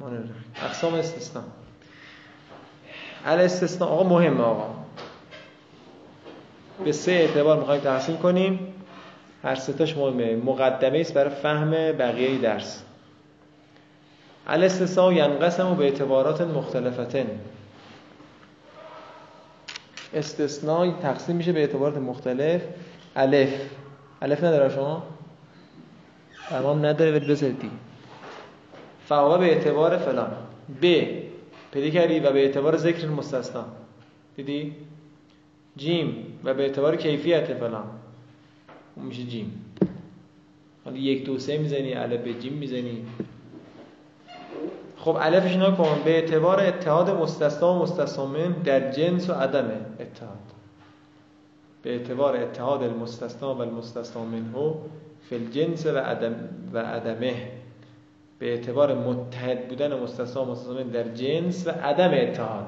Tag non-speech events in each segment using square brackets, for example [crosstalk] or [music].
الرحمن الرحیم اقسام استثناء. الاستثناء آقا مهمه آقا. به سه اعتبار می‌خوایم تقسیم کنیم. هر سه تاش مهمه. مقدمه است برای فهم بقیه درس. الاستثناء ینقسم به اعتبارات مختلفتن. استثناء تقسیم میشه به اعتبارات مختلف. الف. الف نداره شما؟ تمام نداره ولی بذارید فهو به اعتبار فلان. ب. پیدا کردی و به اعتبار ذکر مستثنا. دیدی؟ جیم. و به اعتبار کیفیت فلان. اون میشه جیم. حالا یک دو سه می‌زنی الف به جیم می‌زنی. خب الفش نکن به اعتبار اتحاد مستثنا و مستثنا در جنس و عدم اتحاد. به اعتبار اتحاد المستثنا و المستثنا منه فی الجنس و عدم و عدمه. به اعتبار متحد بودن مستثنا مستثنا در جنس و عدم اتحاد.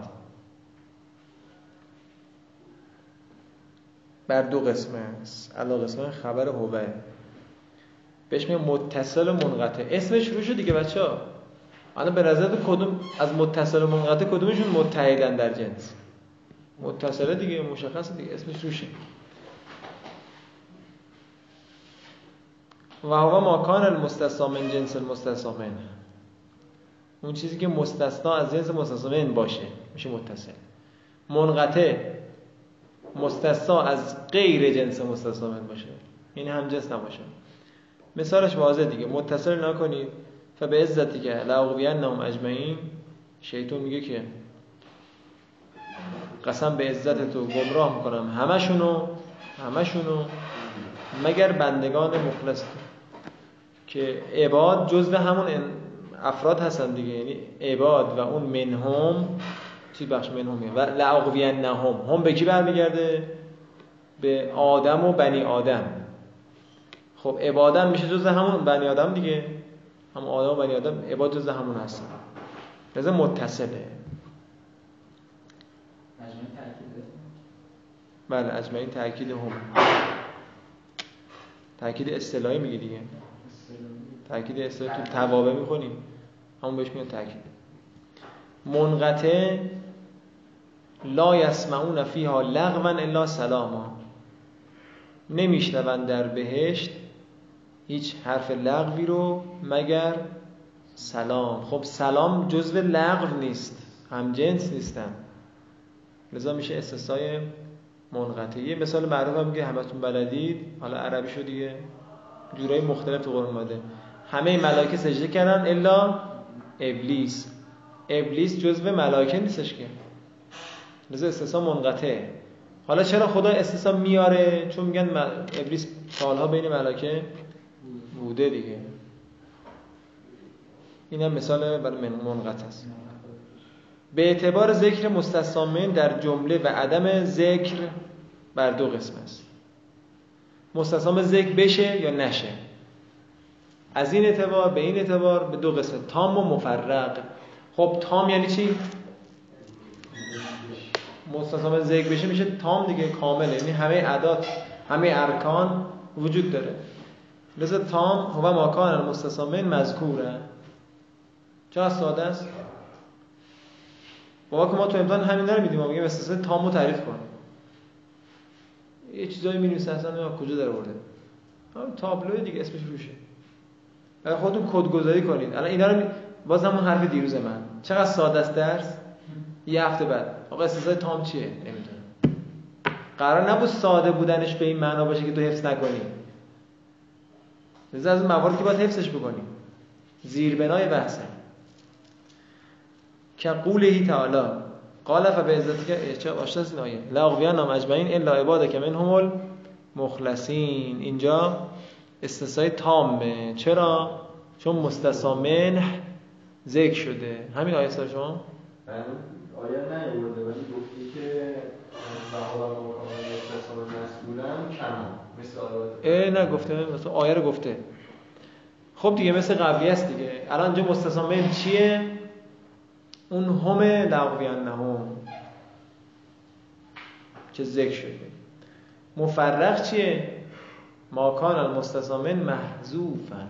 بر دو قسمه است. علا قسمه خبر هوه بهش میگه متصل و منقطع. اسمش رو شد دیگه بچه ها الان به نظر کدوم از متصل و منقطع کدومشون متحدن در جنس؟ متصله دیگه مشخص دیگه. اسمش روشه. و هوا ماکان المستثنا من جنس المستثنا اون چیزی که مستثنا از جنس مستثنا باشه میشه متصل. منقطع مستثنا از غیر جنس مستثنا باشه. این هم جنس نباشه. مثالش واضح دیگه. متصل نکنید فبه عزتی که نام اجمعین. شیطون میگه که قسم به عزت تو گمراه می‌کنم. همشونو همشونو مگر بندگان مخلص که عباد جزو همون افراد هستن دیگه. یعنی عباد و اون منهم چی بخش منهم و لعقویان نهم هم به کی برمیگرده؟ به آدم و بنی آدم. خب عبادم میشه جز همون بنی آدم دیگه. هم آدم و بنی آدم عباد جز همون هستن. لذا متصله. بله اجمعین تاکید هم. تاکید اصطلاحی میگه دیگه. تاکید اصطلاحی تو توابع می‌خونیم همون بهش میاد تاکید منقطع لا یسمعون فیها لغوا الا سلاما. نمیشنوند در بهشت هیچ حرف لغوی رو مگر سلام. خب سلام جزو لغو نیست. هم جنس نیستن. لذا میشه استثنای منقطع یه مثال معروف هم که همتون بلدید. حالا عربی شو دیگه. جورای مختلف تو قرآن اومده. همه ملائکه سجده کردن الا ابلیس. ابلیس جزو ملائکه نیستش که. لذا استثنا منقطع حالا چرا خدا استثنا میاره؟ چون میگن ابلیس سالها بین ملائکه بوده دیگه. این هم مثال برای منقطع است. به اعتبار ذکر مستثامن در جمله و عدم ذکر بر دو قسم است. مستثام ذکر بشه یا نشه؟ از این اعتبار به این اعتبار به دو قسم تام و مفرق. خب تام یعنی چی؟ مستثام ذکر بشه میشه تام دیگه کامله. یعنی همه عدات همه ارکان وجود داره. لذا تام هو ماکان المستثامن مذکوره. چرا ساده است؟ بابا که ما تو امتحان همین رو میدیم میگیم استثناء تامو تعریف کن. یه چیزایی می‌نویسه اصلا کجا در آورده. همین تابلو دیگه اسمش روشه. برای خودتون کدگذاری کنید. الان اینا رو باز همون حرف دیروز من. چقدر ساده است درس؟ یه هفته بعد. آقا استثناء تام چیه؟ نمی‌دونم. قرار نبود ساده بودنش به این معنا باشه که تو حفظ نکنی. لذا از مواردی که باید حفظش بکنی. زیربنای بحثه. که قوله تعالی. قال فبه عزتی چه آشناس این آیه؟ لا اغویان نام اجمعین الا عباده که من مخلصین اینجا استثنای تامه چرا؟ چون مستثامن ذکر شده همین آیه سر شما؟ آیه نیورده ولی گفتی که بهار مسئولم کم اه نه گفته مثلا آیه رو گفته خب دیگه مثل قبلی است دیگه الان اینجا مستثامن چیه؟ اون هم لغویان نهم که ذکر شده مفرق چیه؟ ماکان المستثامن محذوفا.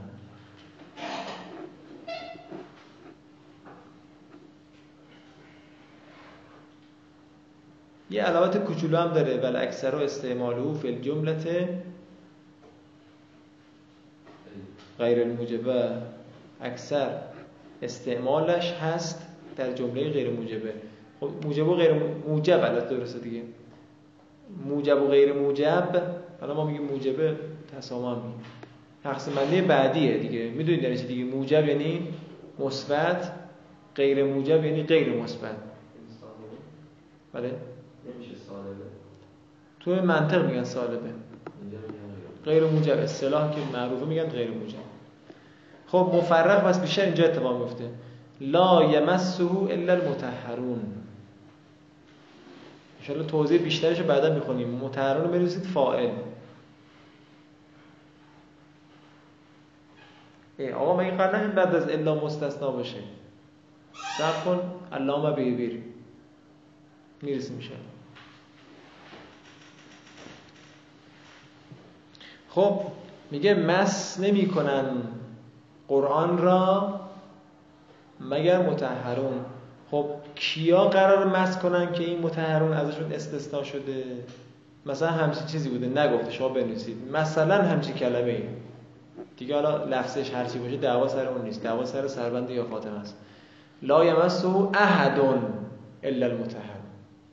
یه علامت کوچولو هم داره ولی اکثر رو استعماله فی الجملت غیر الموجبه اکثر استعمالش هست در جمله غیر موجبه خب موجب و غیر موجب البته درسته دیگه. موجب و غیر موجب حالا ما میگیم موجبه تسامح میگیم. تقسیم بندی بعدیه دیگه. می‌دونید در دیگه؟ موجب یعنی مثبت غیر موجب یعنی غیر مثبت. بله. تو منطق میگن سالبه غیر موجب. اصطلاح که معروفه میگن غیر موجب. خب مفرق بس بیشتر اینجا اتفاق میفته. لا یمسه الا المتحرون ان توضیح بیشترش بعدا می‌خونیم. متحرون رو بنویسید فاعل. آقا مگه قرار بعد از الا مستثنا باشه. صبر کن علامه بیبیر. می‌رسیم میشه خب میگه مس نمی‌کنن قرآن را مگر متحرون خب کیا قرار مس کنن که این متحرون ازشون استثنا شده؟ مثلا همچین چیزی بوده نگفته شما بنویسید. مثلا همچین کلمه ای دیگه حالا لفظش هرچی باشه دعوا سر اون نیست. دعوا سر سربند یا فاطمه است. لا یمسه احد الا المتحرون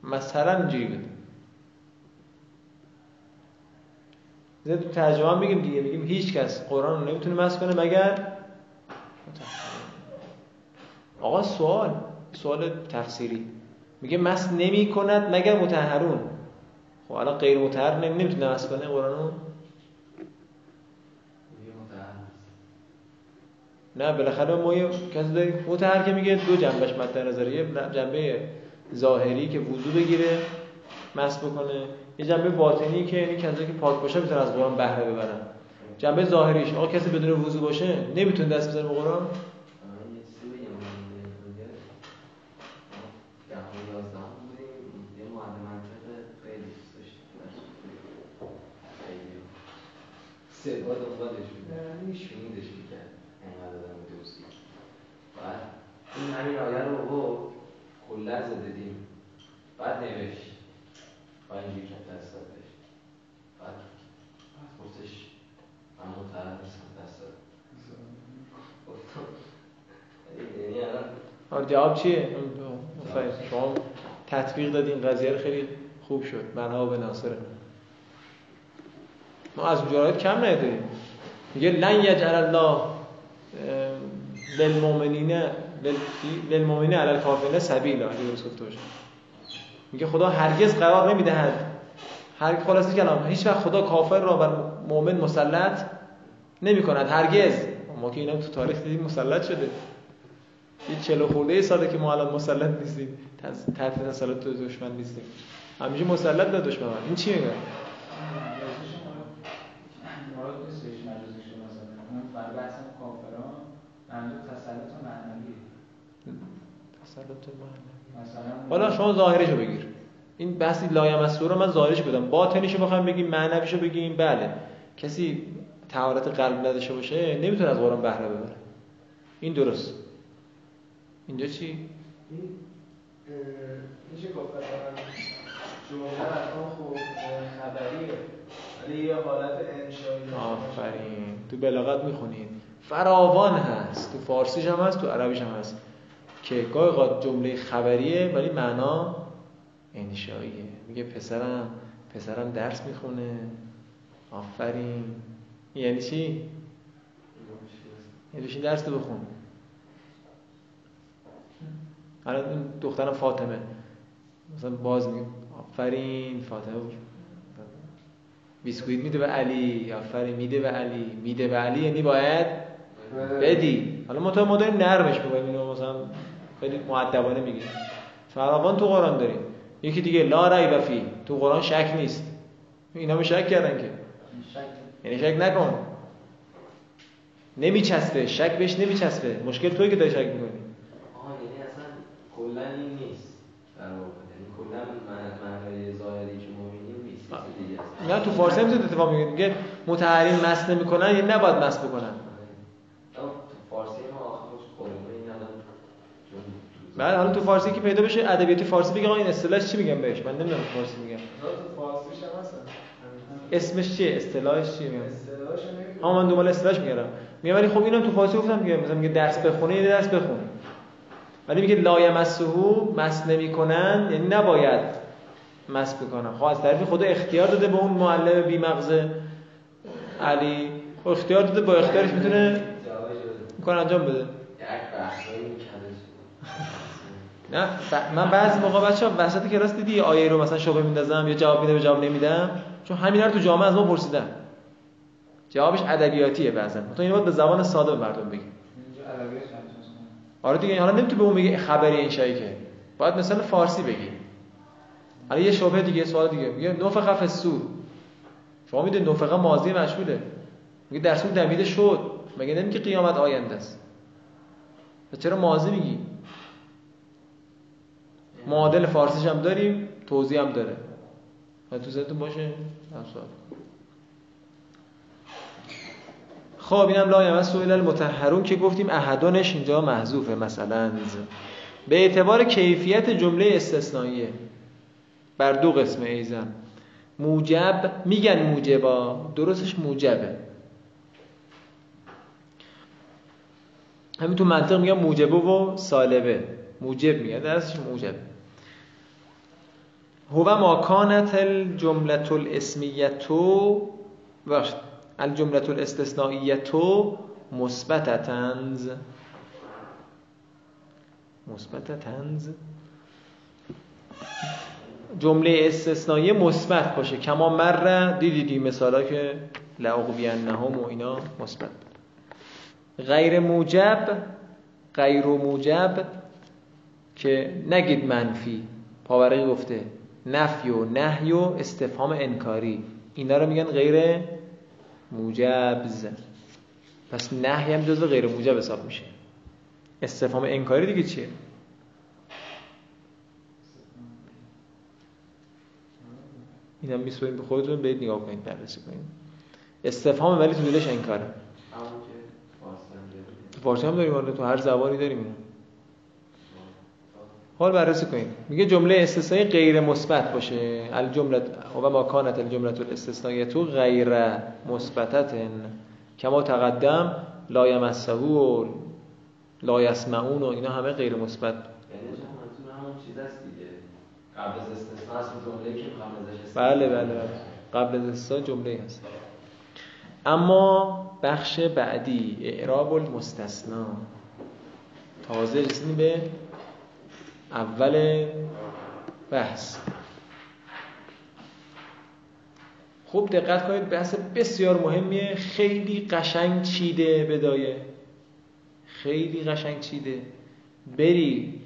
مثلا بوده تو ترجمه میگیم دیگه. میگیم هیچ کس قرآن رو نمی‌تونه مس کنه مگر آقا سوال. سوال تفسیری. میگه مس نمی کند مگر متحرون. خب الان غیر متحر نمی‌تونه مس کنه قرآن رو؟ نه بالاخره ما یه کسی داریم. متحر که میگه دو جنبش مد نظر. یه جنبه ظاهری که وضو بگیره مس بکنه. یه جنبه باطنی که یعنی کسایی که پاک باشه می‌تونن از قرآن بهره ببرن. جنبه ظاهریش. آقا کسی بدون وضو باشه نمی‌تونه دست بزنه به قرآن سبا دنبالش بود شنیدش می‌کرد انقدر دارم دوستی بعد این همین آیه رو با کلا زدیدیم بعد نوشت و اینجوری که دست دادش بعد بعد گفتش من متعرض نیستم دست داد یعنی الان آره جواب چیه؟ شما تطبیق دادین قضیه خیلی خوب شد. منها به ناصره ما از مجاهد کم نداریم. میگه لن یجعل الله للمؤمنین للمؤمنین علی الکافرین سبیلا. اگه درست باشه میگه خدا هرگز قرار نمی‌دهد. هر خلاصی کلام. هیچ وقت خدا کافر را بر مؤمن مسلط نمی کند هرگز. ما که اینا تو تاریخ دیدیم مسلط شده. یه چلو خورده ساله که ما الان مسلط نیستیم. تحت تسلط دشمن نیستیم. همیشه مسلط به دشمن. این چی میگه؟ حالا شما ظاهرشو بگیر. این بحثی لایم از رو من ظاهرش بدم. باطنیشو بخوام بگیم معنویشو بگیم بله. کسی تهارت قلب نداشته باشه نمی‌تونه از قرآن بهره ببره. این درست. اینجا چی؟ این میشه گفت جمله خوب خبریه. ولی یه حالت انشایی آفرین. تو بلاغت می‌خونید. فراوان هست. تو فارسیش هم هست تو عربیش هم هست. که گاهی جمله خبریه ولی معنا انشاییه. میگه پسرم پسرم درس می‌خونه. آفرین. یعنی چی؟ یعنی چی درس رو بخون؟ الان دخترم فاطمه. مثلا باز میگه آفرین فاطمه بیسکویت میده به علی آفرین میده به علی میده به علی یعنی باید بدی. حالا ما ما داریم نرمش میگیم اینو مثلا خیلی مؤدبانه میگیم. فراوان تو قرآن داریم یکی دیگه لا ریب فی. تو قرآن شک نیست. اینا به شک کردن که. یعنی شک نکن. نمیچسبه. شک بهش نمیچسبه. مشکل توی که داری شک آها یعنی اصلا کلا این نیست در واقع یعنی کلا معنای ظاهری که ما میگیم نیست نه تو فارسی هم اتفاق میگه میگه متحرین مس نمی‌کنن یعنی نباید مس بکنن. بعد حالا تو فارسی که پیدا بشه ادبیات فارسی بگه این اصطلاحش چی میگم بهش؟ من نمی‌دونم فارسی میگم. اسمش چیه؟ اصطلاحش چیه میگم؟ ها من دنبال اصطلاحش میگم میگم ولی خب اینم تو فارسی گفتم میگم مثلا میگه درس بخونه یه درس بخون ولی میگه لا یمسهو مس نمی‌کنن یعنی نباید مس بکنن خب از طرفی خدا اختیار داده به اون معلم بی مغز علی خب اختیار داده با اختیارش می‌تونه کار انجام بده. نه من بعضی موقع بچه‌ها وسط کلاس دیدی آیه رو مثلا شبه میندازم یا جواب میده به جواب نمیدم؟ چون همینا رو تو جامعه از ما پرسیدن. جوابش ادبیاتیه بعضا تو اینو به زبان ساده به مردم بگی. آره دیگه حالا نمی‌تونی به اون بگی خبری انشایی که باید مثلا فارسی بگی. حالا یه شبهه دیگه سوال دیگه. میگه نفخه فسو شما می‌دونید نفخه ماضی مشهوده میگه در سو دمیده شد. مگه نمیگه قیامت آینده است؟ چرا ماضی میگی؟ معادل فارسیش هم داریم توضیح هم داره. و تو باشه؟ خب اینم لا یمس سویل المتحرون که گفتیم احدانش اینجا محذوفه مثلا. به اعتبار کیفیت جمله استثنائیه. بر دو قسم ایزن. موجب میگن موجبا درستش موجبه. همین تو منطق میگن موجبه و سالبه. موجب میگن درستش موجبه هو ما کانت الجمله الاسمیتو وقت الجمله الاستثنائیتو مثبتتنز مثبتتنز جمله استثنایی مثبت باشه. کما مر دیدیدی مثالا که لعقبینهم و اینا مثبت. غیر موجب غیر موجب که نگید منفی. پاورقی گفته نفی و نهی و استفهام انکاری. اینا رو میگن غیر موجبز پس نهی هم جزو غیر موجب حساب میشه. استفهام انکاری دیگه چیه؟ اینم میسپریم به خودتون برید نگاه کنید بررسی کنید. استفهام ولی تو دلش انکاره. تو فارسی هم داریم. تو هر زبانی داریم. اینو حال بررسی کنید. میگه جمله استثنایی غیر مثبت باشه. الجمله و ما کانت الجمله الاستثنائیه تو غیر مثبتت. کما تقدم لا یمسه و لا یسمعون و اینا همه غیر مثبت یعنی همون چیز است دیگه قبل از استثناء جمله که بله بله بله. قبل از استثناء جمله هست. اما بخش بعدی اعراب المستثنا تازه رسیدیم به اول بحث. خوب دقت کنید بحث بسیار مهمیه. خیلی قشنگ چیده بدایه. خیلی قشنگ چیده. بری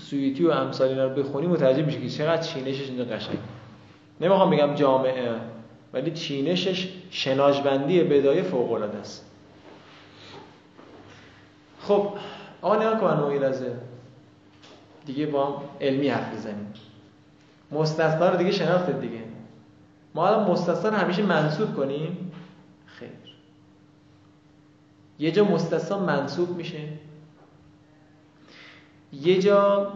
سویتی و امثال اینا رو بخونی متوجه میشه که چقدر چینشش اینجا قشنگ. نمی‌خوام بگم جامعه ولی چینشش شناجبندی بدایه فوق العاده است. خب آقا نگاه کن لازه دیگه با هم علمی حرف بزنیم. مستثنا رو دیگه شناختید دیگه. ما الان مستثنا همیشه منصوب کنیم؟ خیر. یه جا مستثنا منصوب میشه. یه جا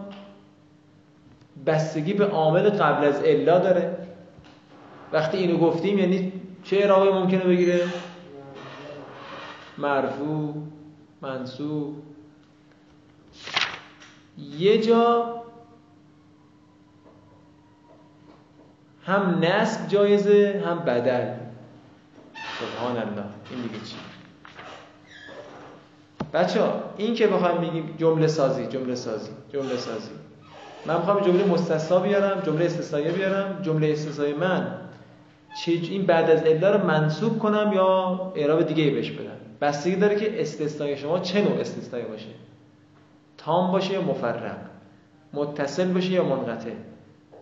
بستگی به عامل قبل از الا داره. وقتی اینو گفتیم یعنی چه اعرابی ممکنه بگیره؟ مرفوع منصوب. یه جا هم نسب جایزه هم بدل. سبحان الله. این دیگه چی؟ بچه ها این که بخوایم بگیم جمله سازی جمله سازی جمله سازی. من می‌خوام جمله مستثنا بیارم جمله استثنایی بیارم. جمله استثنایی من چه این بعد از الا رو منصوب کنم یا اعراب دیگه ای بهش بدم؟ بستگی داره که استثنای شما چه نوع استثنایی باشه؟ تام باشه یا مفرق؟ متصل باشه یا منقطع؟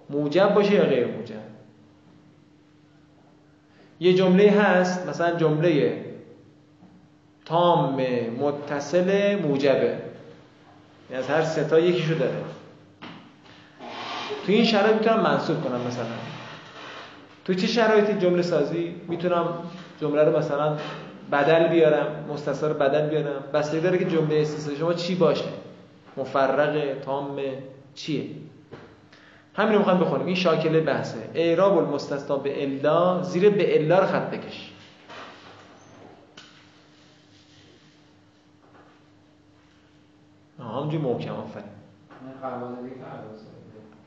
موجب باشه یا غیر موجب؟ یه جمله هست مثلا جمله تام متصل موجبه. یعنی از هر ستا یکیشو داره. تو این شرایط می‌تونم منصوب کنم مثلا. تو چه شرایطی جمله سازی؟ می‌تونم جمله رو مثلا بدل بیارم مستثر بدل بیارم. بستگی داره که جمله استثنایی شما چی باشه؟ مفرق تام چیه؟ همین رو می‌خوایم بخونیم. این شاکله بحثه. اعراب المستثنا به الا زیر به الا رو خط بکش. همونجوری محکم آفرین.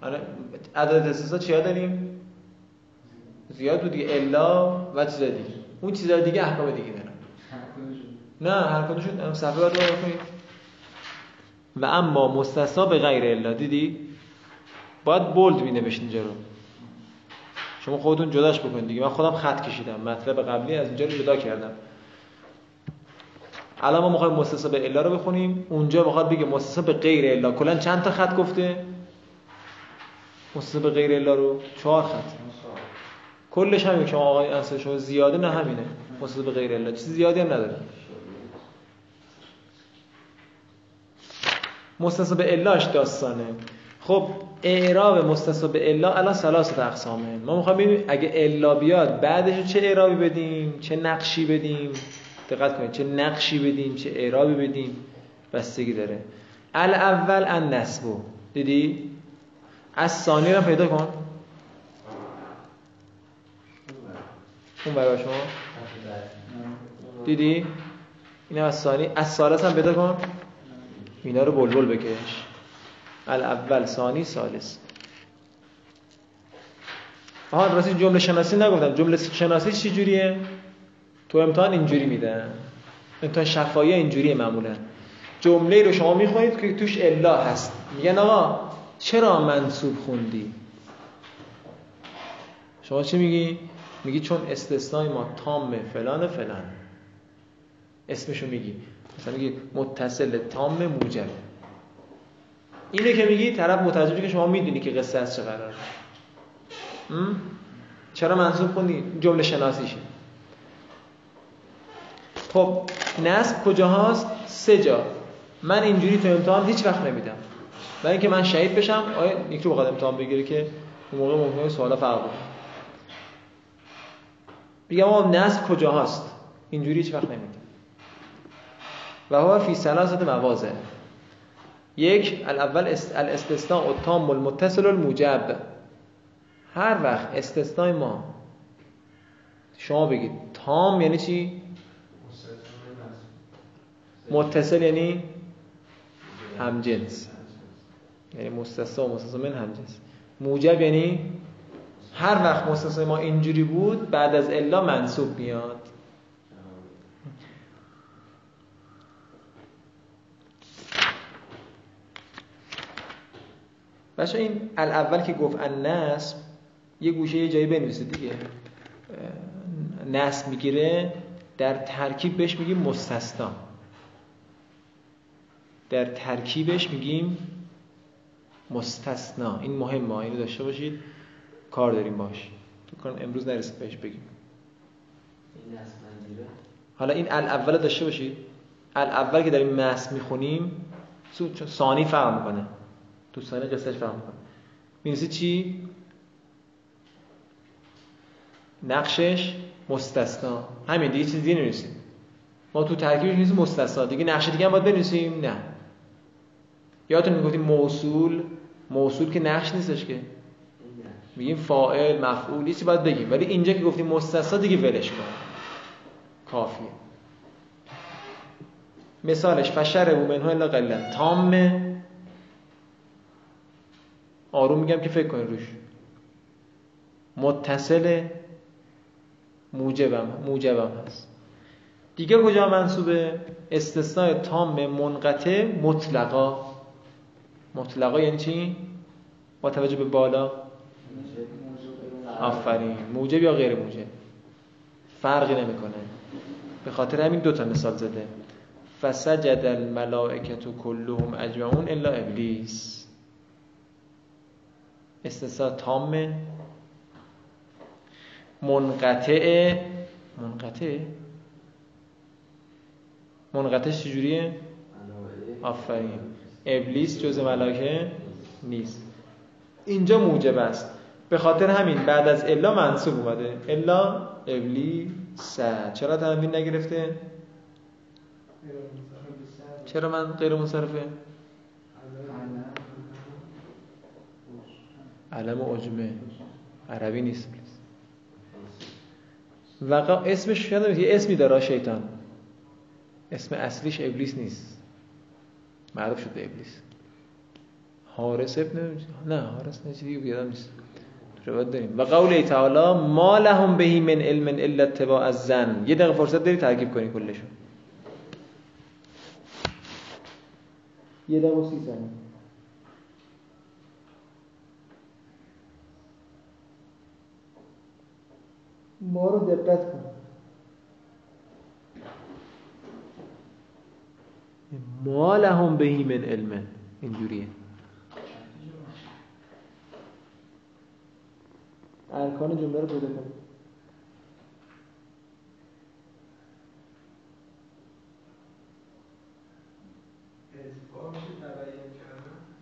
آره عدد استثنا چیا داریم؟ زیاد بود دیگه. الا و چیز دیگه. اون چیزا دیگه احکام دیگه دارن. نه هر کدومشون. صفحه بعد بخونید و اما مستثنا به غیر الا. دیدی؟ باید بولد می نوشت اینجا رو. شما خودتون جداش بکنید دیگه. من خودم خط کشیدم. مطلب قبلی از اینجا رو جدا کردم. الان ما می‌خوایم مستثنا به الا رو بخونیم. اونجا می‌خواد بگه مستثنا به غیر الا. کلا چند تا خط گفته؟ مستثنا به غیر الا رو چهار خط. کلش همین شما آقای انصار شما زیاده نه همینه. مستثنا به غیر الا. چیز زیادی هم نداره. مستثنا به الاش داستانه. خب اعراب مستثنا به الا الان ثلاثه اقسامه. ما می‌خوایم ببینیم اگه الا بیاد بعدش چه اعرابی بدیم چه نقشی بدیم؟ دقت کنید چه نقشی بدیم چه اعرابی بدیم بستگی داره. الاول ان نسبو دیدی؟ از ثانی رو پیدا کن. اون برای شما. دیدی؟ این از ثانی از ثالث هم پیدا کن. اینا رو بلبل بکش. الاول ثانی ثالث. آها راستی جمله شناسی نگفتم. جمله شناسی چی جوریه تو امتحان اینجوری میدن. امتحان شفایی اینجوریه معمولا. جمله رو شما می‌خونید که توش الا هست. میگن آقا چرا منصوب خوندی؟ شما چی میگی؟ میگی چون استثنای ما تام فلان فلان. اسمشو میگی. مثلا میگی متصل تام موجب. اینه که میگی طرف متوجه که شما می‌دونی که قصه از چه قراره. چرا منصوب خوندی؟ جمله شناسیشه. خب نصب کجا هست سه جا. من اینجوری تو امتحان هیچ وقت نمیدم. برای اینکه من شهید بشم آیا یکی بخواد امتحان بگیره که اون موقع ممکنه سوالا فرق کنه. بگم آقا نصب کجا هست اینجوری هیچ وقت نمیدم. و هو فی ثلاثه مواضع. یک الاول الاستثناء التام المتصل الموجب. هر وقت استثناء ما شما بگید تام یعنی چی؟ متصل یعنی همجنس. یعنی مستثنا مستثنا من همجنس. موجب یعنی هر وقت مستثنا ما اینجوری بود بعد از الا منصوب میاد. بچه این الاول که گفت نصب یه گوشه یه جایی بنویسید دیگه. نصب می‌گیره در ترکیب بهش میگیم مستثنا. در ترکیبش میگیم مستثنا این مهمه اینو داشته باشید. کار داریم باش تو کار امروز نرسید بهش بگیم. حالا این الاول داشته باشید. الاول که داریم مس می‌خونیم ثانی فرق می‌کنه. تو ثانی قصهش فرق می‌کنه. می‌نویسید چی؟ نقشش مستثنا همین دیگه چیزی نمی‌نویسیم ما تو ترکیبش نیست مستثنا دیگه نقش دیگه هم باید بنویسیم؟ نه. یادتون می‌گفتیم موصول موصول که نقش نیستش که. میگیم فاعل مفعول چیزی باید بگیم. ولی اینجا که گفتیم مستثنا دیگه ولش کن. کافیه. مثالش فشر و منه الا قلیلا تام. آروم میگم که فکر کنید روش. متصل موجبم موجبم هست. دیگه کجا منصوبه؟ استثناء تام منقطع مطلقا. مطلقا یعنی چی؟ با توجه به بالا. آفرین. موجب یا غیر موجب؟ فرقی نمی‌کنه. به خاطر همین دو تا مثال زده. فسجد الملائکه کلهم اجمعون الا ابلیس. استثناء تام. منقطع. منقطع؟ منقطعش چجوریه؟ آفرین. ابلیس جز ملائکه نیست. اینجا موجب است. به خاطر همین بعد از الا منصوب اومده. الا ابلیس. چرا تنوین نگرفته؟ چرا من غیر منصرفه؟ علم عجمه. عربی نیست و اسمش شده اسمی داره شیطان. اسم اصلیش ابلیس نیست. معروف شده ابلیس. حارس ابن نه حارس نه چیزی بیادم نیست. روایت داریم. و قول تعالی ما لهم بهی من علم الا اتباع الزن یه دقیقه فرصت داری ترکیب کنی کلشون. یه دقیقه سی ثانیه. ما رو دقت کن. ما لهم بهی من علم. اینجوریه. ارکان جمله رو پیدا کنید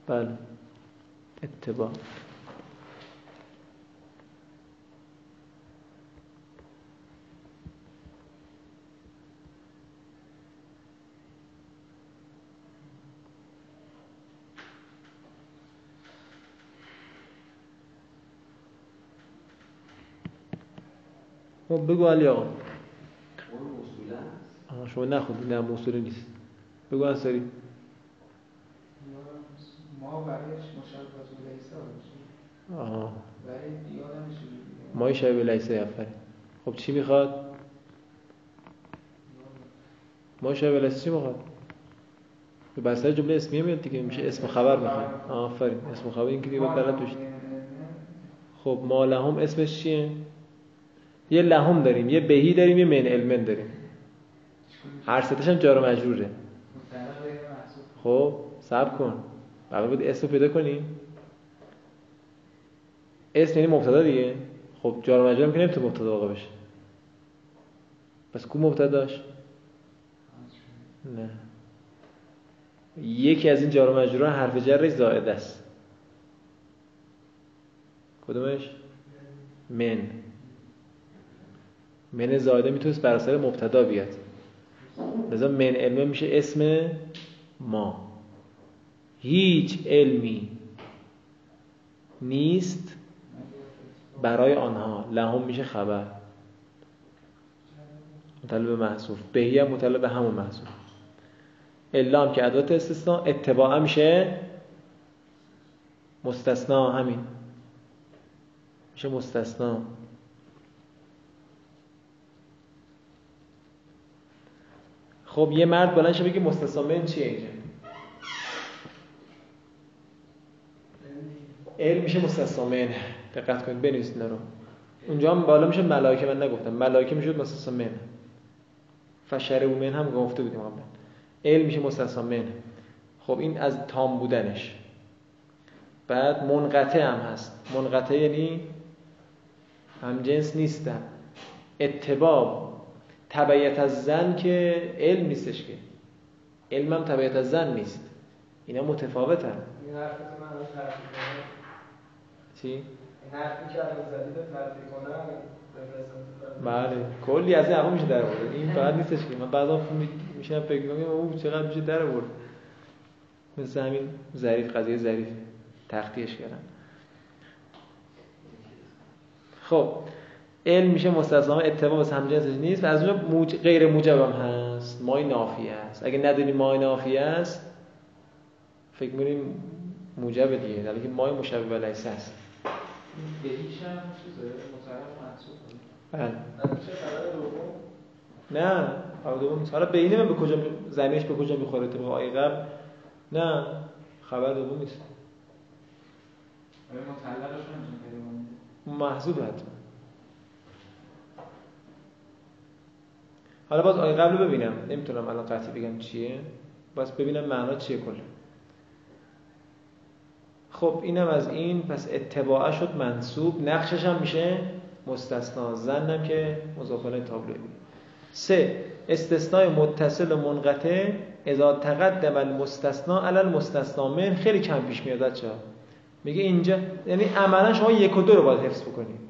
بله. اتباع. خب بگو علی آقا. آها شما نخوندید نه موصوله نیست. بگو انصاری. ما برایش مشابهت لیسا باشه آها برای یادمش مای شبیه لیسه افری خب چی می‌خواد؟ ما شبیه لیسه چی می‌خواد؟ به بسته جمله اسمیه میاد دیگه میشه اسم خبر می‌خواد. آفرین اسم خبر این که دیگه بلد خب ما لهم اسمش چیه؟ یه لهم داریم یه بهی داریم یه من علمن داریم. هر ستش هم جار مجروره. خب صبر کن. اول بود اسم پیدا کنیم. اسم یعنی مبتدا دیگه. خب جار مجرور که نمی‌تونه مبتدا واقع بشه. پس کو مبتداش؟ نه. یکی از این جار و مجرور حرف جرش زائد است. کدومش؟ من. من زائده می‌تونست بر اثر مبتدا بیاد. لذا من علمه میشه اسم ما. هیچ علمی نیست برای آنها. لهم میشه خبر. مطلب محصوف. بهی هم مطلب همون محصوف. الا هم که ادوات استثناء اتباع میشه مستثنا همین. میشه مستثنا. خب یه مرد بلند شه بگه مستثنا من چیه اینجا؟ علم میشه مستثنا من دقت کنید بنویسید رو. اونجا هم بالا میشه ملائکه. من نگفتم ملائکه می‌شد مستثنا من فشر و من هم گفته بودیم قبلا. علم میشه مستثنا من خب این از تام بودنش. بعد منقطع هم هست. منقطع یعنی هم جنس نیستن. اتباب تبعیت از زن که علم نیستش که. علم هم تبعیت از زن نیست. اینا متفاوت هم این من کنم چی؟ این حرفی که الان زدید رو ترتیب کنم بله. کلی از این حرفا میشه در آورد. این فقط نیستش که. من بعضا میشم فکر می‌کنم او چقدر میشه در آورد. مثل همین ظریف قضیه ظریف. تختیش کردن. خب. علم میشه مستثنا اتباع بس همجنسش نیست و از اونجا موج... غیر موجب هم هست. مای نافیه است اگه ندونی مای نافیه است فکر می‌کنیم موجب دیگه. در که مای مشابه و لیسه است به هیچ هم چیزه؟ مطرف محسوب بله. خبر دوم؟ نه. دوم حالا بینه به کجا می- زمینش به کجا می‌خوره؟ طبق آیه قبل؟ نه. خبر دوم نیست. محضوب حتما حالا باز آیه قبل ببینم. نمی‌تونم الان قطعی بگم چیه. باز ببینم معنا چیه کلا. خب اینم از این. پس اتباعه شد منصوب. نقشش هم میشه مستثنا. زنم که مضاف الیه تابلوی سه استثناء متصل و منقطع. اذا تقدم المستثنا علی المستثنا. من خیلی کم پیش میاد بچه‌ها. میگه اینجا یعنی عملا شما یک و دو رو باید حفظ بکنید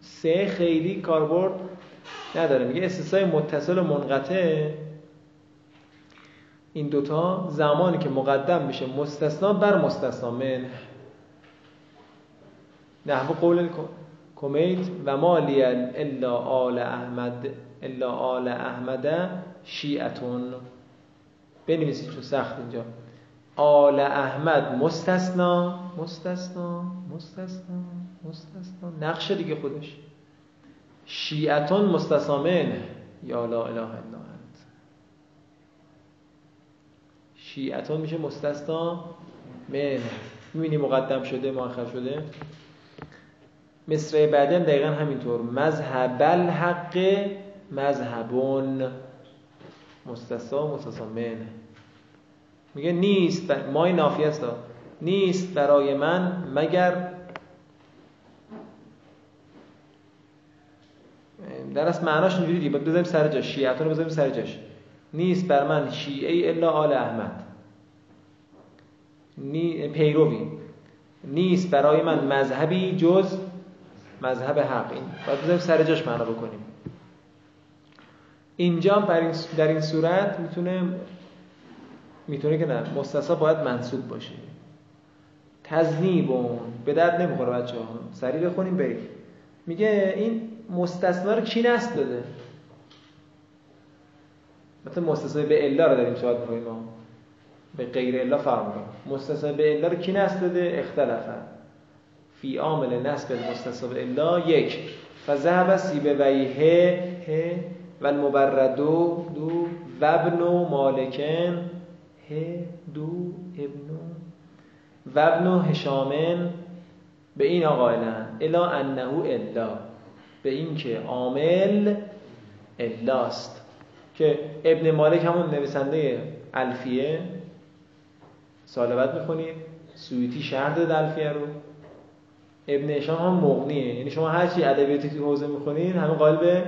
سه خیلی کاربرد نداره. میگه استثناء متصل و منقطع. این دوتا زمانی که مقدم میشه. مستثنا بر مستثنا. من. نحو قول کمیت و مالی الا آل احمد. الا آل احمد شیعتون. بنویسید چون سخت اینجا. آل احمد مستثنا. مستثنا. مستثنا. مستثنا. نقشه دیگه خودش. شیعتون مستثامن. یا لا اله الا انت شیعتون میشه مستثنا من می‌بینی مقدم شده مؤخر شده؟ مصرع بعدی هم دقیقا همینطور. مذهب الحق مذهبون. مستثا مستثا من میگه نیست مای نافی است. نیست برای من مگر در اصل معناش اینجوری دیگه. بذاریم سر جاش. شیعتون رو بذاریم سر جاش. نیست بر من شیعه الا آل احمد. نی... پیروی. نیست برای من مذهبی جز مذهب حق. این باید بذاریم سر جاش معنا بکنیم. اینجا در این صورت می‌تونه می‌تونه که نه. مستثا باید منصوب باشه. تزنیبون به درد نمی‌خوره بچه ها سریع بخونیم بریم. میگه این مستثنا رو کی نست داده؟ مثلا مستثنا به الا رو داریم صحبت می‌کنیم ما. به غیر الا فرق می‌کنیم مستثنا به الا رو کی نست داده؟ اختلافه فی عامل نسب المستثنا به الا یک. فذهب سیب ویه و المبردو دو و ابن مالکن ه دو ابنو و ابن هشامن. به این آقایلن الا انه الا. به این که عامل الاست که ابن مالک همون نویسنده الفیه سال بعد می‌خونید سویتی شهر داده الفیه رو. ابن هشام هم مغنیه. یعنی شما هر چی ادبیاتی که حوزه می‌خونید همه قالب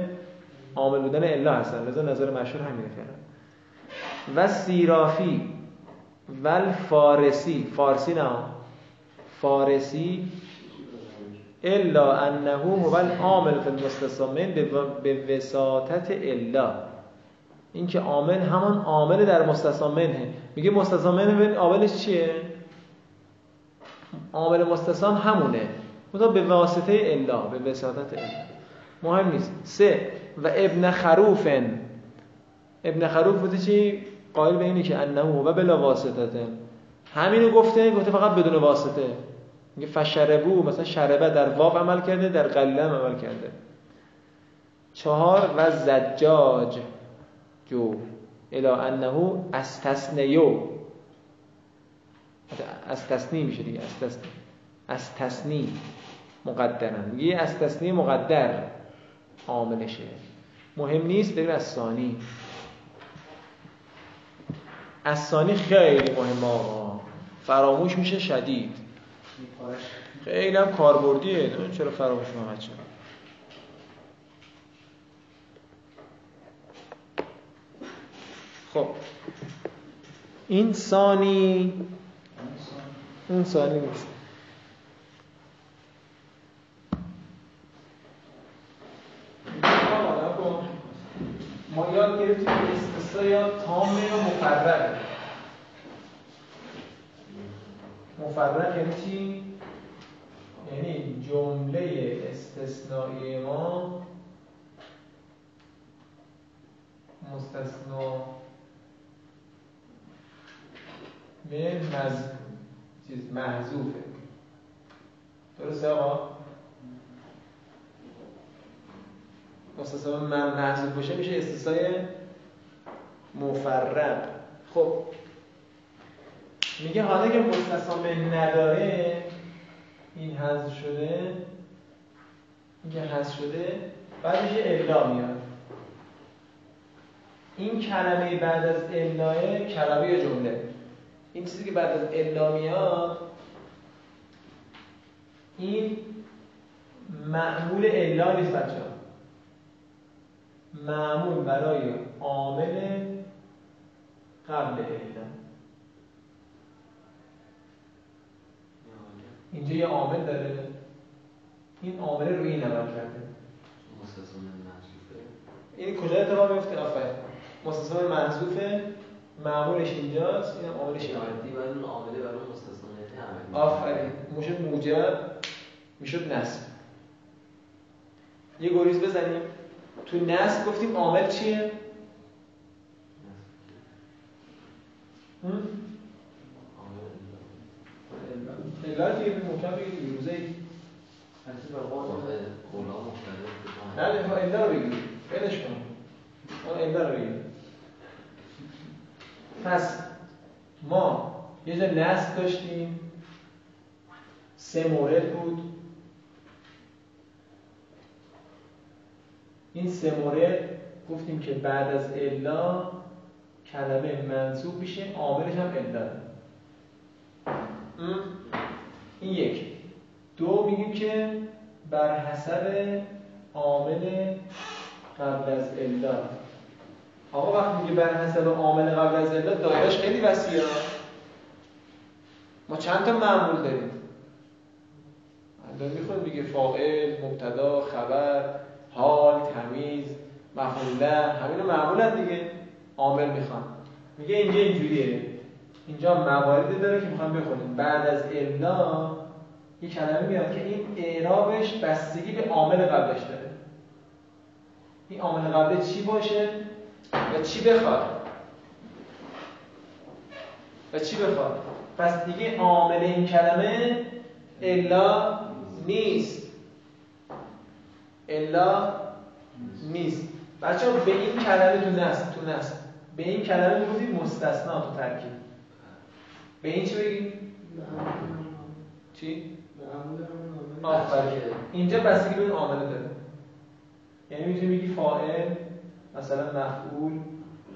عامل بودن الا هستن. لذا نظر مشهور همینه فعلا و سیرافی و فارسی فارسی نه فارسی الا انه هو العامل فی المستثمن به وساطت الا. اینکه عامل همان عامل در مستثمنه میگه مستثمن عاملش چیه؟ عامل مستثم همونه. مثلا به واسطه الا به وساطت الا. مهم نیست. سه و ابن خروفن. ابن خروف بوده چی؟ قائل به اینه که انه و بلا واسطه همینو گفته گفته فقط بدون واسطه. میگه فشربو مثلا شربه در واو عمل کرده در قلیله عمل کرده. چهار و زجاج. جو. الا انه استثنیو. استثنی میشه دیگه استثنی. مقدرن. میگه استثنی مقدر عاملشه. مهم نیست بریم از ثانی از ثانی خیلی مهم آقا. فراموش میشه شدید. خیلی هم کاربردیه چرا فراموش محمد شد خب. این ثانی اون ثانی نیست. ما یاد گرفتیم استثنا یا تامه یا مفرده مفرد یعنی چی؟ یعنی جمله استثنایی ما مستثنا من مز... چیز محذوفه درسته آقا؟ مستثنا من محذوف باشه میشه استثنای مفرد خب میگه حالا که مستثامن نداره این حذف شده میگه حذف شده بعدش الا میاد. این کلمه بعد از الا کلمه جمله. این چیزی که بعد از الا میاد این معمول الا نیست بچه معمول برای عامل قبل الا. اینجا یه عامل داره. این عامل روی این عمل کرده. این کجا اتفاق میفته آفرین مستثنا محذوفه معمولش اینجاست این عاملش اینجاست بعد اون عامله برای مستثنا آفرین. موجب موجب می‌شد نصب. یه گریز بزنیم. تو نصب گفتیم عامل چیه؟ علت دیگه محکم بگید روزه ای. نه نه علت رو بگید بلش کن. اون علت رو بگید پس ما یه جا نصب داشتیم. سه مورد بود. این سه مورد گفتیم که بعد از الا کلمه منصوب میشه عاملش هم الا. این یک. دو میگیم که بر حسب عامل قبل از الا آقا وقتی میگه بر حسب عامل قبل از الا دایرش خیلی وسیعه. ما چند تا معمول داریم؟ داریم می‌خواد میگه فاعل مبتدا خبر حال تمیز مفعول همین معمولن دیگه. عامل می‌خوان. میگه اینجا اینجوریه. اینجا مواردی داره که می‌خوام بخونیم. بعد از الا یه کلمه میاد که این اعرابش بستگی به عامل قبلش داره. این عامل قبل چی باشه؟ و چی بخواد؟ و چی بخواد؟ پس دیگه عامل این کلمه الا نیست. الا نیست. بچه به این کلمه تو نست تو نست به این کلمه می‌گفتیم مستثنا تو ترکیب. به این چی بگیم؟ چی؟ آفرین. اینجا بستگی به اون عامله داره. یعنی می‌تونی بگی فاعل مثلا مفعول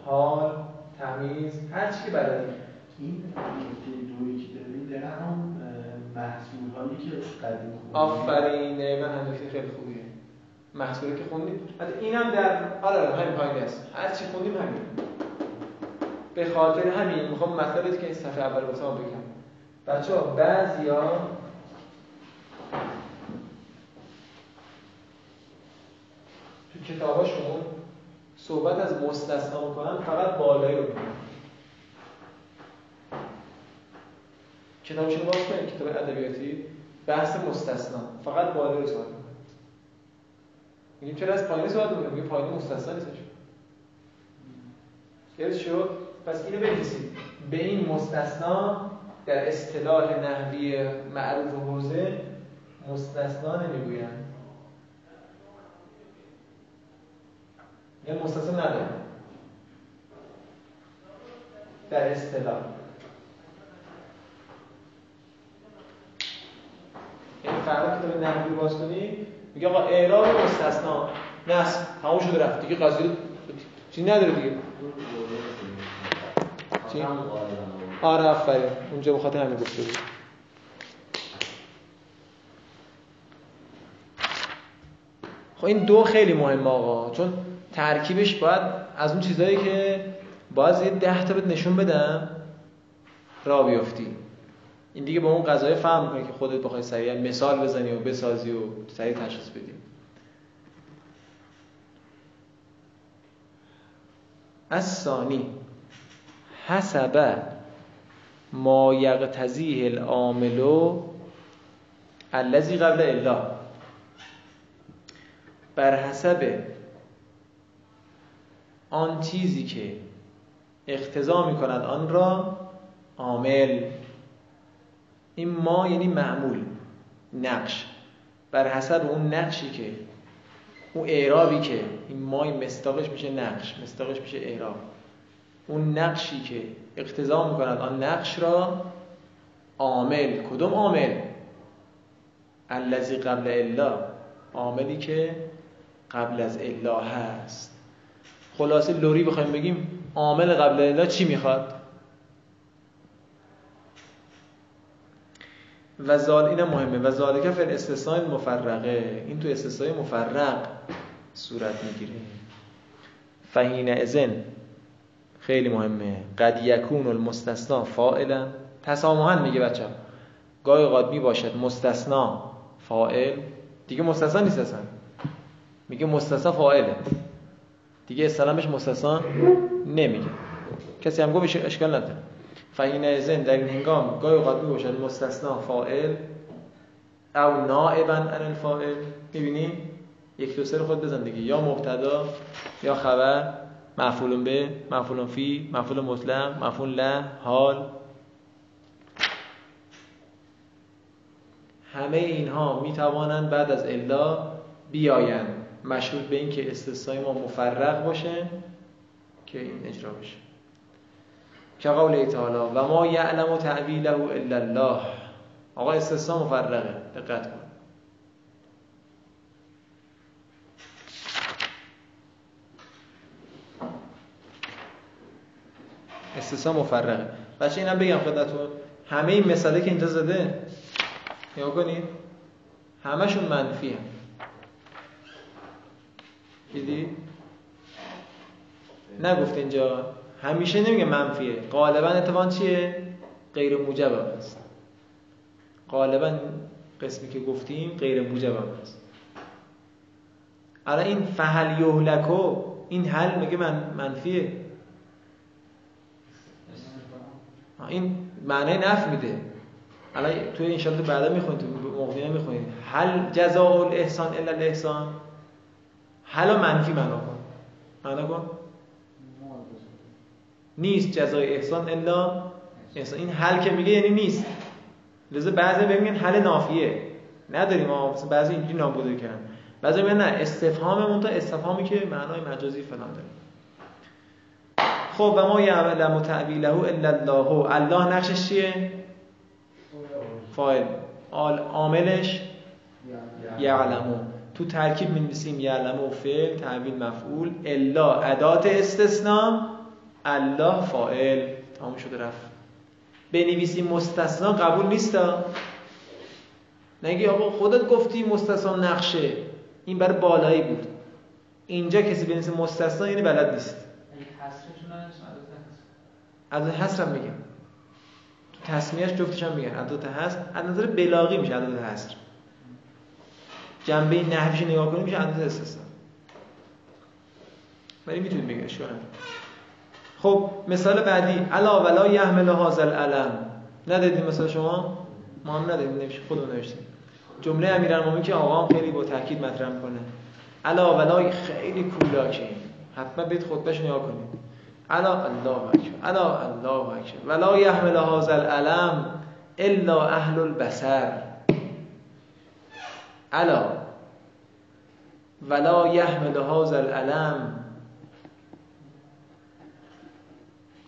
حال تمیز هر چی که بلدی. این دویی که داریم در هم محصول هایی که قدیم آفرین دقیقا هم خیلی خوبیه. محصولی که خوندیم. حتی اینم در آره همین پایین است. هر چی خوندیم همین. به خاطر همین می‌خوام مطلبی که این صفحه اول واسه بگم. بچه ها بعضیا تو کتاباشون صحبت از مستثنا می‌کنن فقط بالایی رو میگن کتابشون باز کنید کتاب ادبیاتی بحث مستثنا. فقط بالایی رو صحبت می‌کنن. میگیم چرا از پایین صحبت می‌کنیم؟ میگیم پایین مستثنا نیستش. گرفت شد؟ پس اینو بنویسید. به این مستثنا در اصطلاح نحوی معروف حوزه مستثنا نمی‌گویند. یعنی مستثنا نداره در اصطلاح. این فرق که تو نحوی باز کنی میگه آقا اعراب مستثنا نصب تموم شده رفت. دیگه قضیه چی نداره دیگه. چی؟ آره آفرین. اونجا بخاطر همین گفته بود. خب این دو خیلی مهمه آقا. چون ترکیبش باید از اون چیزایی که باز یه ده تا نشون بدم را بیفتی. این دیگه با اون قضایه فهم کنی که خودت بخوای سریع مثال بزنی و بسازی و سریع تشخیص بدی. از ثانی. حسب ما یقتضیه العامل الذی قبل الا بر حسب آن چیزی که اقتضا می کند آن را عامل. این ما یعنی معمول نقش. بر حسب اون نقشی که اون اعرابی که این مای مستاقش میشه نقش مستاقش میشه اعراب. اون نقشی که اقتضا می‌کند آن نقش را عامل. کدوم عامل؟ الذی قبل الا. عاملی که قبل از الا هست. خلاصه لوری بخوایم بگیم عامل قبل الا چی می‌خواد؟ و زال اینم مهمه. و ذالک فر استثناء مفرقه این تو استثناء مفرق صورت می‌گیره. فهین ازن خیلی مهمه. قد یکون المستثنا فاعلا. تسامحا میگه بچه گاهی اوقات می باشد مستثنا فاعل. دیگه مستثنا نیست اصلا. میگه مستثنا فاعله. دیگه استلامش مستثنا نمیگه. کسی هم گفت اشکال نداره. فهین ازن در این هنگام گاهی اوقات می باشد مستثنا فاعل او نائبا عن الفاعل. می‌بینی؟ یک دو سر خود بزن دیگه. یا مبتدا یا خبر. مفعول به مفعول فی مفعول مطلق مفعول له حال. همه اینها می توانند بعد از الا بیایند مشهور به این که استثنای ما مفرق باشه که این اجرا بشه. که قول تعالی و ما یعلم تعبیله الا الله. آقا استثنا مفرقه دقت کن. استثنا مفرقه بچه اینم بگم خدمتتون همه این مثاله که اینجا زده نگاه کنید همشون منفی هم. دیدی؟ نگفت اینجا همیشه نمیگه منفیه غالبا اتفاقا چیه؟ غیر موجب هم هست غالبا قسمی که گفتیم غیر موجب هم هست الان این فهل یهلکو این حل میگه من منفیه این معنی نف میده. الان توی انشالله بعدا می‌خونید تو مغنیه می‌خونید هل جزاء الاحسان الا الاحسان. حل منفی معنا کن. معنا کن. نیست جزای احسان الا احسان. این حل که میگه یعنی نیست. لذا بعضی ببینن حل نافیه. نداریم ما مثلا بعضی اینجوری نابوده کردن. بعضی میگن نه استفهاممون تا استفهامی که معنای مجازی فلان داره. خب و ما یعلم تعبیله الا الله. الله نقشش چیه؟ فاعل. عاملش؟ یعلمو تو ترکیب می‌نویسیم یعلمو فعل تعبیل مفعول. الا. ادات استثناء الله فاعل. تمام شده رفت. بنویسیم مستثنا قبول نیستا؟ نگی آقا خودت گفتی مستثنا نقشه. این برای بالایی بود. اینجا کسی بنویسه مستثنا یعنی بلد نیست. از حسر هم میگم. تو تصمیهش جفتش هم میگن. عدد هست. از نظر بلاغی میشه عدد حسر جنبه نحویش نگاه کنیم میشه عدد استثنا. ولی می‌تونید بگه اشکال خب مثال بعدی. الا ولا یحمل هذا العلم. ندیدیم مثال شما؟ ما هم ندیدیم نمیشه. خودمون نوشتیم. جمله امیرالمومنین که آقا خیلی با تاکید مطرح می‌کنه. الا ولا خیلی کولاکه. حتما بیت خطبهش نگاه کنید. ألا الله اکبر ألا الله اکبر ولا يحمل هذا العلم إلا أهل البصر. ألا. ولا يحمل هذا العلم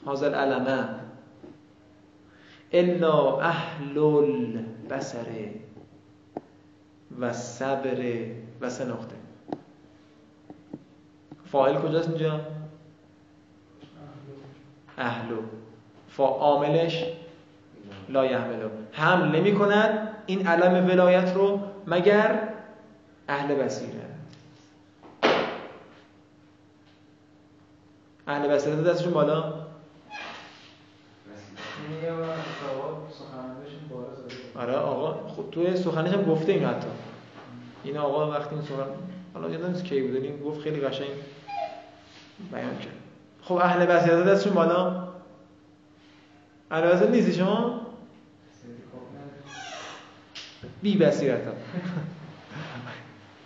هذا العلم إلا أهل البصر و صبر و سه نقطه فاعل کجاست اینجا؟ اهلو فا عاملش لا یحملو حمل نمی کند این علم ولایت رو مگر اهل بصیره. اهل بصیره دستشون بالا. آره آقا خود توی سخنش هم گفته این حتی. این آقا وقتی این سخن حالا یادم نیست کی بود این گفت خیلی قشنگ بیان کرد. خب اهل بصیرت دستشون بالا؟ اهل بصیرت نیستی شما؟ بی بصیرت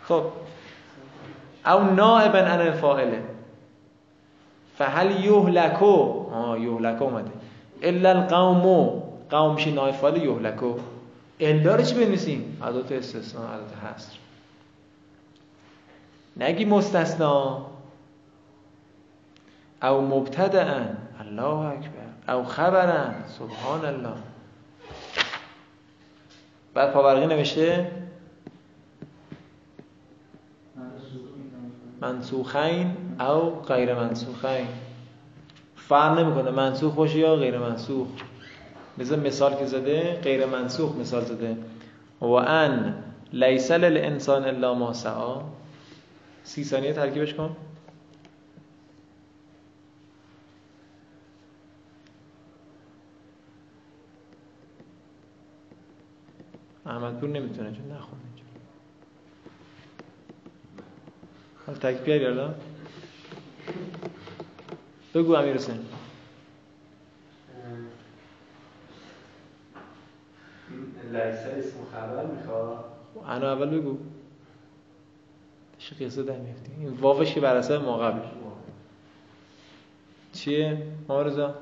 خب. او نائبا عن الفاعله فهل یهلکو؟ آه یهلکو اومده. الا القوم. قوم شی نائب فاعل یهلکو. الا رو چی بنویسیم؟ عدات استثناء عدات حصر. نگی مستثنا او مبتدعا الله اکبر. او خبرا سبحان الله. بعد پاورقی نوشته؟ منسوخین او غیر منسوخین. فرق نمی‌کنه منسوخ باشه یا غیر منسوخ. مثل مثال که زده غیر منسوخ مثال زده. و ان لیس للانسان الا ما سعی. سی ثانیه ترکیبش کن. احمد پور نمی‌تونه چون نخونه حالا تک بیاری حالا؟ بگو امیر حسین. لیسه اسم خبر می‌خواد؟ انا اول بگو. چه قصه در میفتی این واوش که بر اثر ما قبل چیه مارزا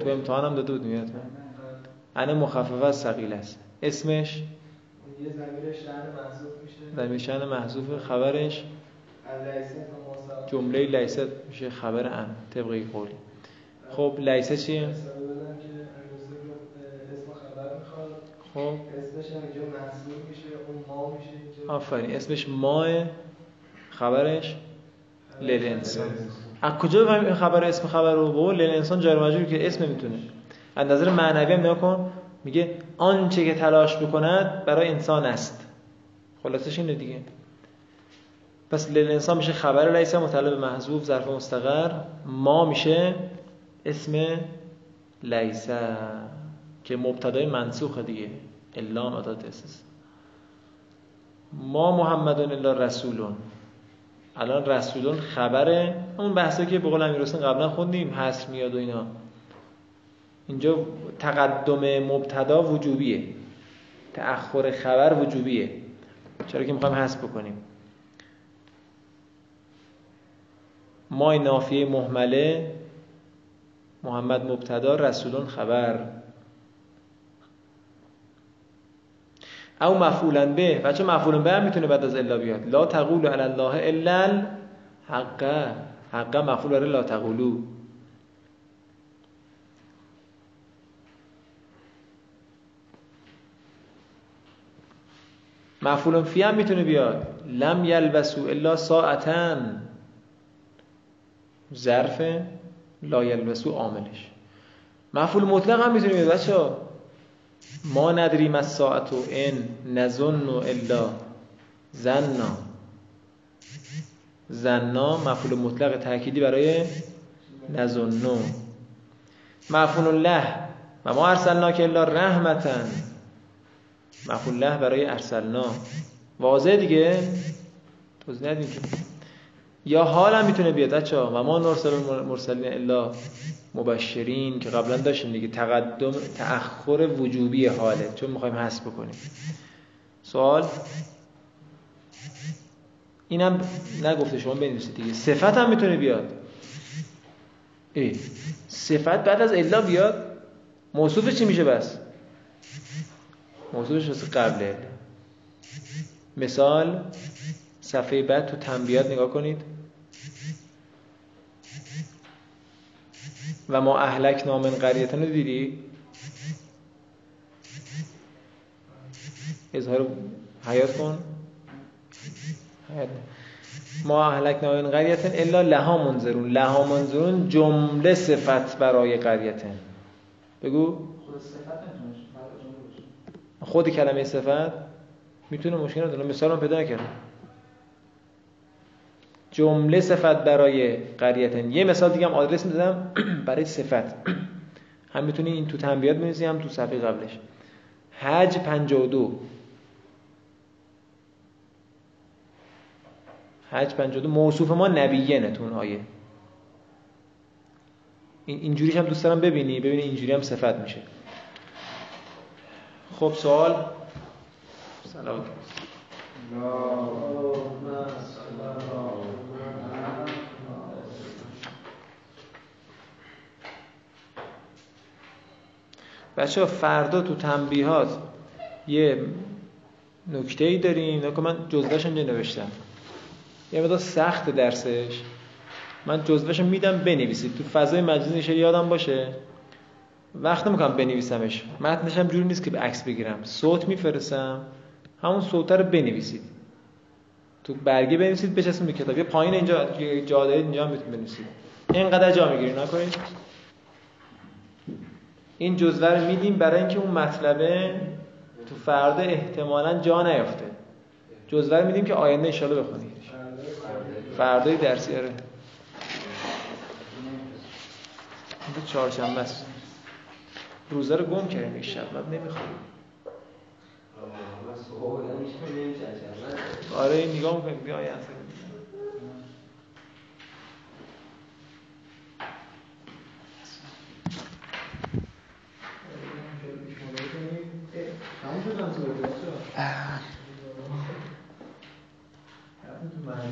تو امتحانم داده بود میاد انا مخفف از ثقیل است. اسمش؟ یه زمیر شأن محذوف میشه. شأن محذوف خبرش؟ جمله لیست میشه خبر ان طبقی قولی. خب لیسه چیه؟ اسم خبر می‌خواد. خب. اسمش اینجا میشه اون ما میشه آفرین. اسمش ماه خبرش؟ لیل انسان. از کجا بفهمیم خبر اسم خبر رو؟ بابا لیل انسان جار مجرور که اسم می‌تونه از نظر معنوی هم کن میگه آنچه که تلاش بکند برای انسان است. خلاصش اینه دیگه. پس لیل انسان میشه خبر لیسه مطلب محذوف ظرف مستقر. ما میشه اسم لیسه که مبتدای منسوخ دیگه. الا مداد اساس ما محمدون الا رسولون. الان رسولون خبره. اون بحثی که به قول امیرحسین قبلا خوندیم حصر میاد و اینا. اینجا تقدم مبتدا وجوبیه. تأخر خبر وجوبیه. چرا که می‌خوایم حذف بکنیم. ما نافیه محمله محمد مبتدا رسولون خبر. او مفعولا به. بچه مفعولا به هم می‌تونه بعد از الا بیاد. لا تقولو علی الله الا حق حق مفعول برای لا تقولو مفعول فی هم می‌تونه بیاد. لم یلبسو الا ساعتن ظرف لا یلبسو عاملش. مفعول مطلق هم می‌تونه بیاد بچه ما ندریم از ساعت و ان نظن الا. زنا. زنا مفعول مطلق تأکیدی برای نظنو مفعول له. و ما ارسلنا که الا رحمتن مفعول برای ارسلنا. واضح دیگه؟ توضیح ندیم که. یا حال هم می‌تونه بیاد بچه و ما نرسل مرسلین الا مبشرین که قبلا داشتیم دیگه. تقدم تأخر وجوبی حاله. چون می‌خوایم حذف بکنیم. سوال؟ اینم نگفته شما بنویسید دیگه. صفت هم می‌تونه بیاد. ای. صفت بعد از الا بیاد؟ موصوف چی میشه بس؟ موصوفش واسه قبل مثال صفحه بعد تو تنبیات نگاه کنید. و ما اهلک نامن قریتن رو دیدی؟ اظهار حیات کن. ما اهلک نامن قریتن الا لها منظرون. لها منظرون جمله صفت برای قریتن بگو. خود کلمه صفت می‌تونه مشکل نداره. مثال هم پیدا نکردم. جمله صفت برای قریتن یه مثال دیگه هم آدرس می‌دادم. [clears throat] برای صفت. [clears throat] هم می‌تونی این تو تنبیات بنویسی هم تو صفحه قبلش. حج 52 حج 52 موصوف ما نبیینه تو اون آیه. این اینجوریش هم دوست دارم ببینی. ببینی اینجوری هم صفت میشه. خب سوال؟ سلام. بچه فردا تو تنبیهات یه نکته ای داریم نکه من جزوهش اینجا نوشتم یه مدار سخت درسش. من جزوهش میدم بنویسید. تو فضای مجازی یادم باشه. وقت نمی‌کنم بنویسمش. متنش هم جوری نیست که به عکس بگیرم. صوت میفرستم. همون صوت رو بنویسید. تو برگه بنویسید بچسبید به کتاب. یه پایین اینجا جا دارید اینجا هم می‌تونید بنویسید. اینقدر جا می‌گیری نکنید این جزوه رو میدیم برای اینکه اون مطلبه تو فردا احتمالا جا نیافته. جزوه رو میدیم که آینده انشالله بخونید فردای درسی آره. چهارشنبه است. روزه رو گم کردیم یک شب من نمی‌خوام آره نگاه می‌کنیم. بیا you.